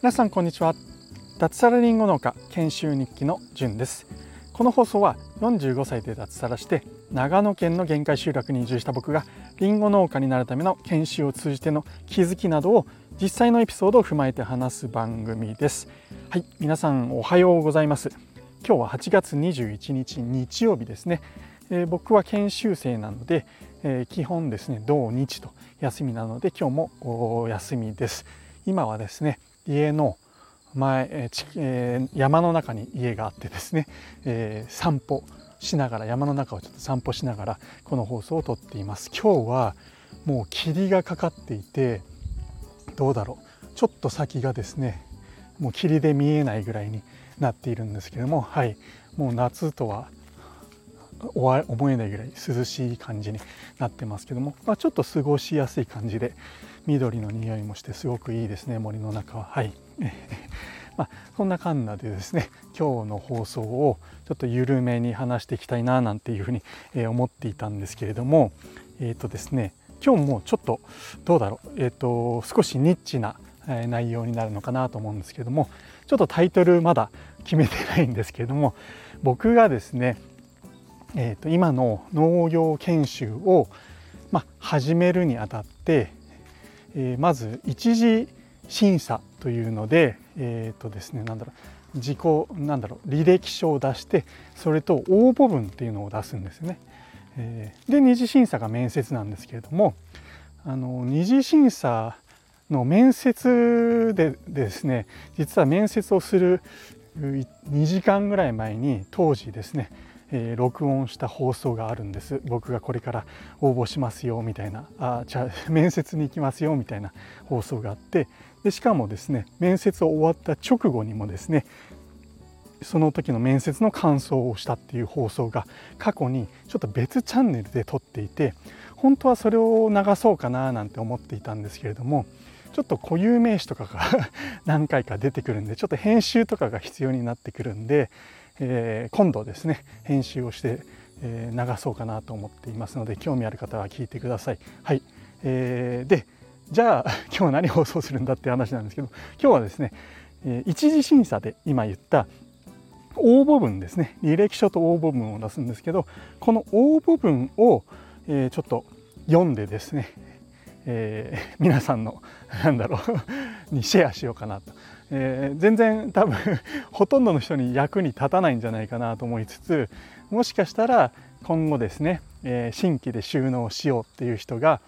皆さんこんにちは。脱サラリンゴ農家研修日記のじゅんです。この放送は45歳で脱サラして長野県の限界集落に移住した僕がリンゴ農家になるための研修を通じての気づきなどを実際のエピソードを踏まえて話す番組です。はい皆さんおはようございます。今日は8月21日日曜日ですね、えー、僕は研修生なので、えー、基本ですね土日と休みなので今日もお休みです。今はですね家の前、えー、山の中に家があってですね、えー、散歩しながら山の中をちょっと散歩しながらこの放送を撮っています。今日はもう霧がかかっていてどうだろう。ちょっと先がですねもう霧で見えないぐらいになっているんですけどもはい。もう夏とは思えないぐらい涼しい感じになってますけども、まあ、ちょっと過ごしやすい感じで緑の匂いもしてすごくいいですね森の中は。はい。まあ、そんなかんなでですね今日の放送をちょっと緩めに話していきたいななんていうふうに思っていたんですけれどもえっ、ー、とですね今日もちょっとどうだろうえっ、ー、と少しニッチな内容になるのかなと思うんですけどもちょっとタイトルまだ決めてないんですけれども僕がですねえー、と今の農業研修を、ま、始めるにあたって、えー、まず一次審査というのでえ、ー、とですねなんだろう自己なんだろう履歴書を出してそれと応募文っていうのを出すんですね。えー、で二次審査が面接なんですけれどもあの二次審査の面接でですね実は面接をする2時間ぐらい前に当時ですねえー、録音した放送があるんです。僕がこれから応募しますよみたいな。あじゃあ 面接に行きますよみたいな放送があって。でしかもですね面接を終わった直後にもですねその時の面接の感想をしたっていう放送が過去にちょっと別チャンネルで撮っていて本当はそれを流そうかななんて思っていたんですけれどもちょっと固有名詞とかが 何回か出てくるんでちょっと編集とかが必要になってくるんでえー、今度ですね編集をして、えー、流そうかなと思っていますので興味ある方は聞いてください。はい、えー、でじゃあ 今日は何放送するんだって話なんですけど今日はですね、えー、一次審査で今言った応募文ですね履歴書と応募文を出すんですけどこの応募文を、えー、ちょっと読んでですね、えー、皆さんのなんだろう にシェアしようかなとえー、全然多分 ほとんどの人に役に立たないんじゃないかなと思いつつもしかしたら今後ですね、えー、新規で収納しようっていう人が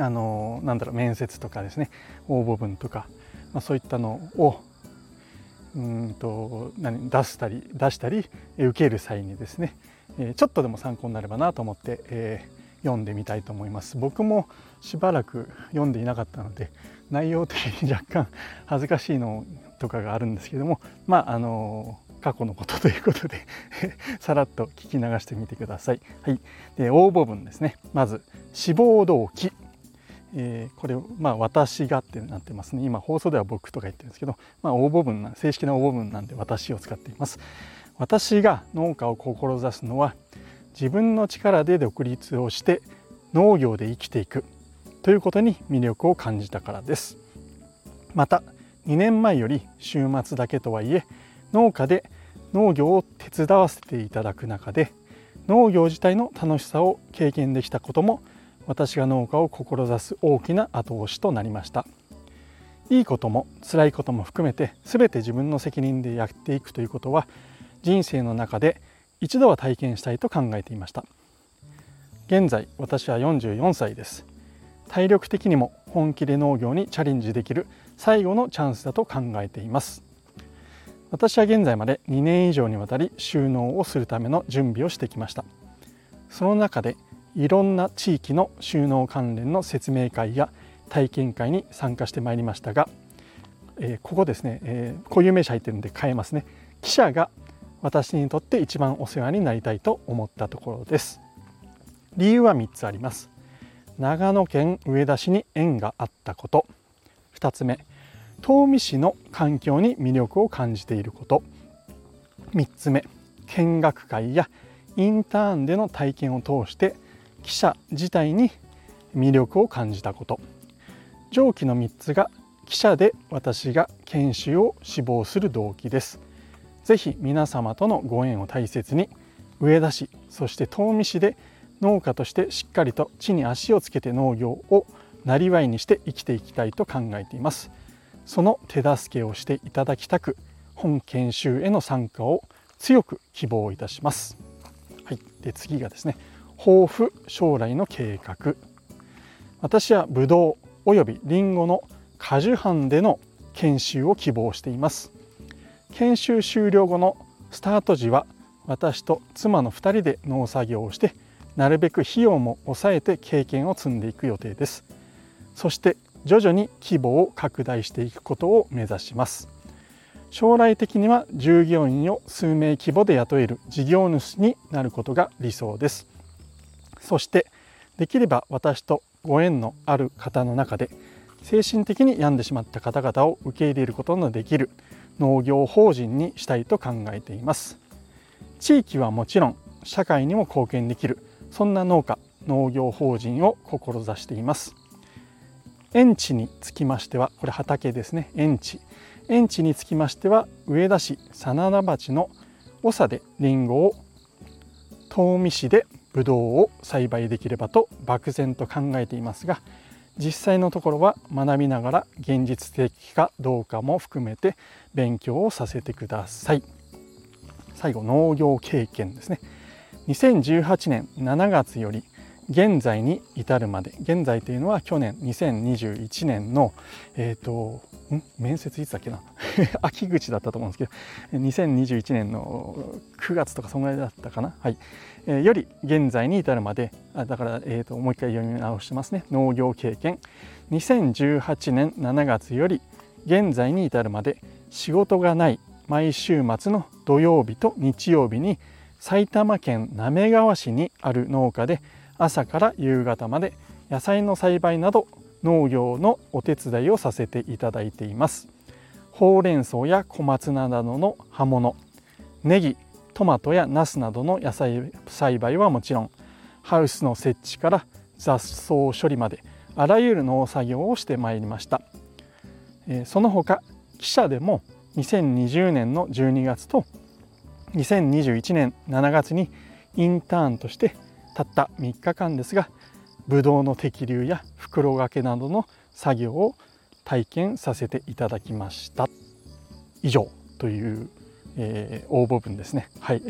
あのー、なんだろう面接とかですね応募文とか、まあ、そういったのをうんと何出したり出したり受ける際にですね、え、ちょっとでも参考になればなと思って、えー、読んでみたいと思います。僕もしばらく読んでいなかったので内容的に若干恥ずかしいのとかがあるんですけどもまああの過去のことということで さらっと聞き流してみてください。はい、で応募文ですね。まず志望動機。えー、これまあ私がってなってますね。今放送では僕とか言ってるんですけど、まあ、応募文な正式な応募文なんで私を使っています。私が農家を志すのは自分の力で独立をして農業で生きていく。ということに魅力を感じたからです。また2年前より週末だけとはいえ農家で農業を手伝わせていただく中で農業自体の楽しさを経験できたことも私が農家を志す大きな後押しとなりました。いいことも辛いことも含めて全て自分の責任でやっていくということは人生の中で一度は体験したいと考えていました。現在私は44歳です。体力的にも本気で農業にチャレンジできる最後のチャンスだと考えています。私は現在まで2年以上にわたり収納をするための準備をしてきました。その中でいろんな地域の収納関連の説明会や体験会に参加してまいりましたが、えー、ここですね、えー、固有名詞入ってるんで変えますね。記者が私にとって一番お世話になりたいと思ったところです。理由は3つあります。長野県上田市に縁があったこと。2つ目東御市の環境に魅力を感じていること。3つ目見学会やインターンでの体験を通して記者自体に魅力を感じたこと。上記の3つが記者で私が研修を志望する動機です。ぜひ皆様とのご縁を大切に上田市そして東御市で農家としてしっかりと地に足をつけて農業をなりわいにして生きていきたいと考えています。その手助けをしていただきたく本研修への参加を強く希望いたします。はい、で次がですね抱負将来の計画。私はブドウおよびリンゴの果樹班での研修を希望しています。研修終了後のスタート時は私と妻の2人で農作業をしてなるべく費用も抑えて経験を積んでいく予定です。そして徐々に規模を拡大していくことを目指します。将来的には従業員を数名規模で雇える事業主になることが理想です。そしてできれば私とご縁のある方の中で精神的に病んでしまった方々を受け入れることのできる農業法人にしたいと考えています。地域はもちろん社会にも貢献できる。そんな農家農業法人を志しています。園地につきましてはこれ畑ですね。園地。園地につきましては上田市真田町の長でりんごを東御市でぶどうを栽培できればと漠然と考えていますが実際のところは学びながら現実的かどうかも含めて勉強をさせてください。最後農業経験ですね。2018年7月より現在に至るまで現在というのは去年2021年のえっ、ー、と面接いつだっけな？秋口だったと思うんですけど2021年の9月とかそんぐらいだったかな？はい、えー、より現在に至るまであだから、えーと、もう一回読み直してますね。農業経験。2018年7月より現在に至るまで仕事がない毎週末の土曜日と日曜日に埼玉県滑川市にある農家で朝から夕方まで野菜の栽培など農業のお手伝いをさせていただいています。ほうれん草や小松菜などの葉物ネギトマトやナスなどの野菜栽培はもちろんハウスの設置から雑草処理まであらゆる農作業をしてまいりました。その他記者でも2020年の12月と2021年7月にインターンとしてたった3日間ですがブドウの摘粒や袋掛けなどの作業を体験させていただきました。以上という、えー、応募文ですね。はい。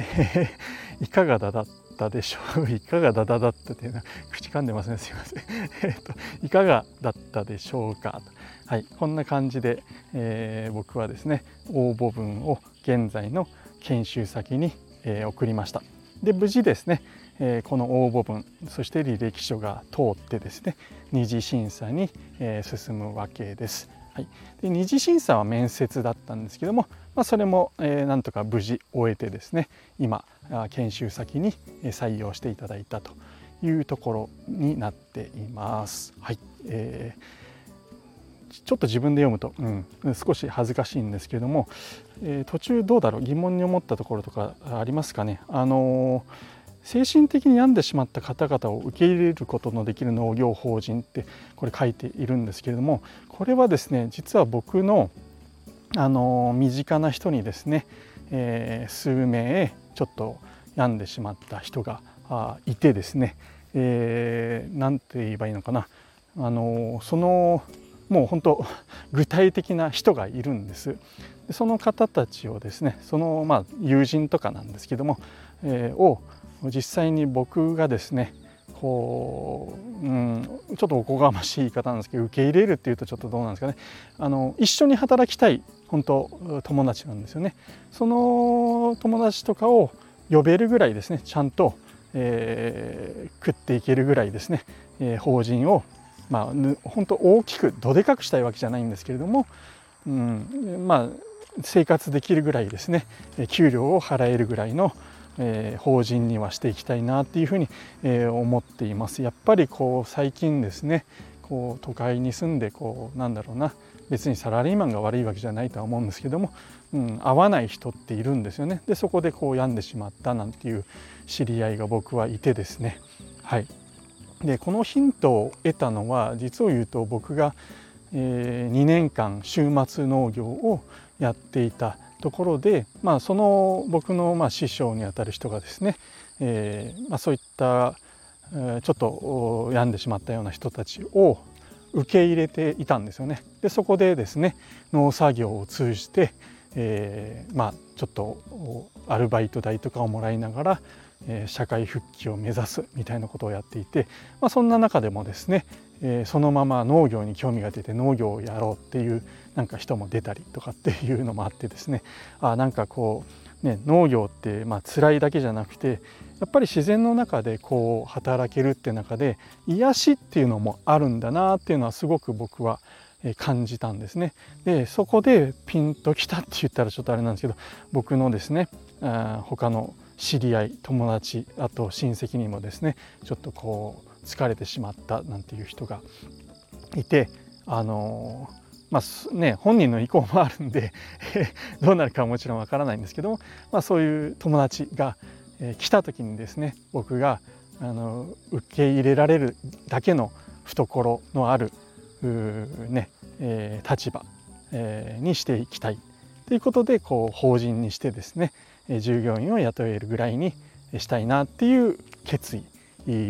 いかがだったでしょう？いかがだだだったっていうのは口噛んでますね。すいません。えっといかがだったでしょうか？はい。こんな感じで、えー、僕はですね応募文を現在の研修先に、えー、送りました。で無事ですねえこの応募文そして履歴書が通ってですね二次審査に、え進むわけです。はい、で二次審査は面接だったんですけども、まあ、それも、え、なんとか無事終えてですね今研修先に採用していただいたというところになっています。はいえー、ちょっと自分で読むと、うん、少し恥ずかしいんですけども、えー、途中どうだろう？疑問に思ったところとかありますかね？あのー精神的に病んでしまった方々を受け入れることのできる農業法人ってこれ書いているんですけれどもこれはですね実は僕のあの身近な人にですね、えー、数名ちょっと病んでしまった人がいてですね何、えー、て言えばいいのかな。あのそのもう本当具体的な人がいるんです。その方たちをですねそのまあ友人とかなんですけども、えー、を実際に僕がですねこう、うん、ちょっとおこがましい言い方なんですけど受け入れるっていうとちょっとどうなんですかね。あの一緒に働きたい本当友達なんですよね。その友達とかを呼べるぐらいですねちゃんと、えー、食っていけるぐらいですね、えー、法人をまあ本当大きくどでかくしたいわけじゃないんですけれども、うん、まあ生活できるぐらいですね給料を払えるぐらいの、えー、法人にはしていきたいなっていうふうに、えー、思っています。やっぱりこう最近ですねこう都会に住んでこうなんだろうな別にサラリーマンが悪いわけじゃないとは思うんですけども、うん、合わない人っているんですよね。でそこでこう病んでしまったなんていう知り合いが僕はいてですねはいでこのヒントを得たのは実を言うと僕が、えー、2年間週末農業をやっていたところで、まあ、その僕のまあ師匠にあたる人がですね、えーまあ、そういった、ちょっと病んでしまったような人たちを受け入れていたんですよね。でそこでですね農作業を通じて、えー、まあちょっとアルバイト代とかをもらいながら、え、社会復帰を目指すみたいなことをやっていて、まあ、そんな中でもですね、えー、そのまま農業に興味が出て農業をやろうっていうなんか人も出たりとかっていうのもあってですね あなんかこう、ね、農業ってまあ辛いだけじゃなくてやっぱり自然の中でこう働けるって中で癒しっていうのもあるんだなっていうのはすごく僕は感じたんですね。でそこでピンときたって言ったらちょっとあれなんですけど僕のですねあ他の知り合い友達あと親戚にもですねちょっとこう疲れてしまったなんていう人がいてあのまあね、本人の意向もあるんで どうなるかはもちろんわからないんですけども、まあ、そういう友達が、え、来た時にですね僕があの受け入れられるだけの懐のあるねえー、立場、えー、にしていきたいということでこう法人にしてですね従業員を雇えるぐらいにしたいなっていう決意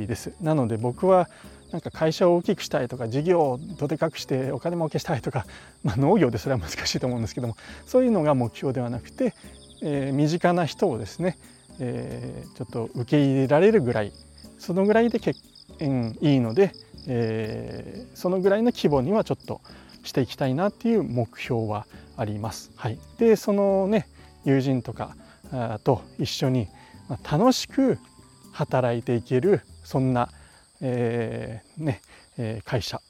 です。なので僕はなんか会社を大きくしたいとか事業をどでかくしてお金儲けしたいとか、まあ、農業でそれは難しいと思うんですけどもそういうのが目標ではなくて、えー、身近な人をですね、えー、ちょっと受け入れられるぐらいそのぐらいで結、ん、いいのでえー、そのぐらいの規模にはちょっとしていきたいなっていう目標はあります。はい、でそのね友人とかと一緒に楽しく働いていけるそんな、えー、ねえ会社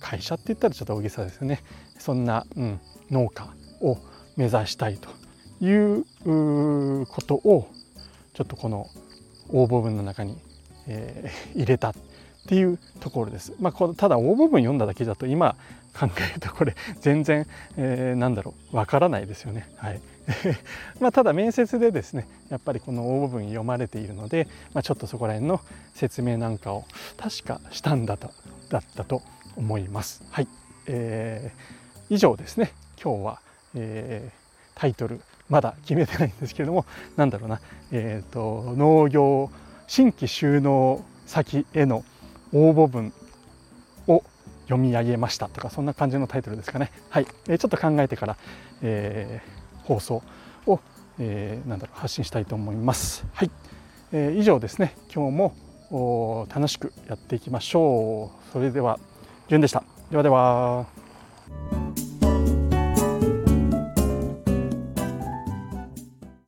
会社って言ったらちょっと大げさですよねそんな、うん、農家を目指したいということをちょっとこの応募文の中に、えー、入れたっていうところです。まあ、このただ大部分読んだだけだと今考えるとこれ全然、えー、なんだろうわからないですよね。はい まただ面接でですねやっぱりこの大部分読まれているので、まあ、ちょっとそこら辺の説明なんかを確かしたんだとだったと思います。はい、えー、以上ですね今日は、えー、タイトルまだ決めてないんですけれどもなんだろうな、えーと農業新規収納先への応募文を読み上げましたとかそんな感じのタイトルですかね。はい、えー、ちょっと考えてから、えー、放送を、えー、なんだろう発信したいと思います。はい、えー、以上ですね。今日も楽しくやっていきましょう。それでは、じゅんでした。ではでは。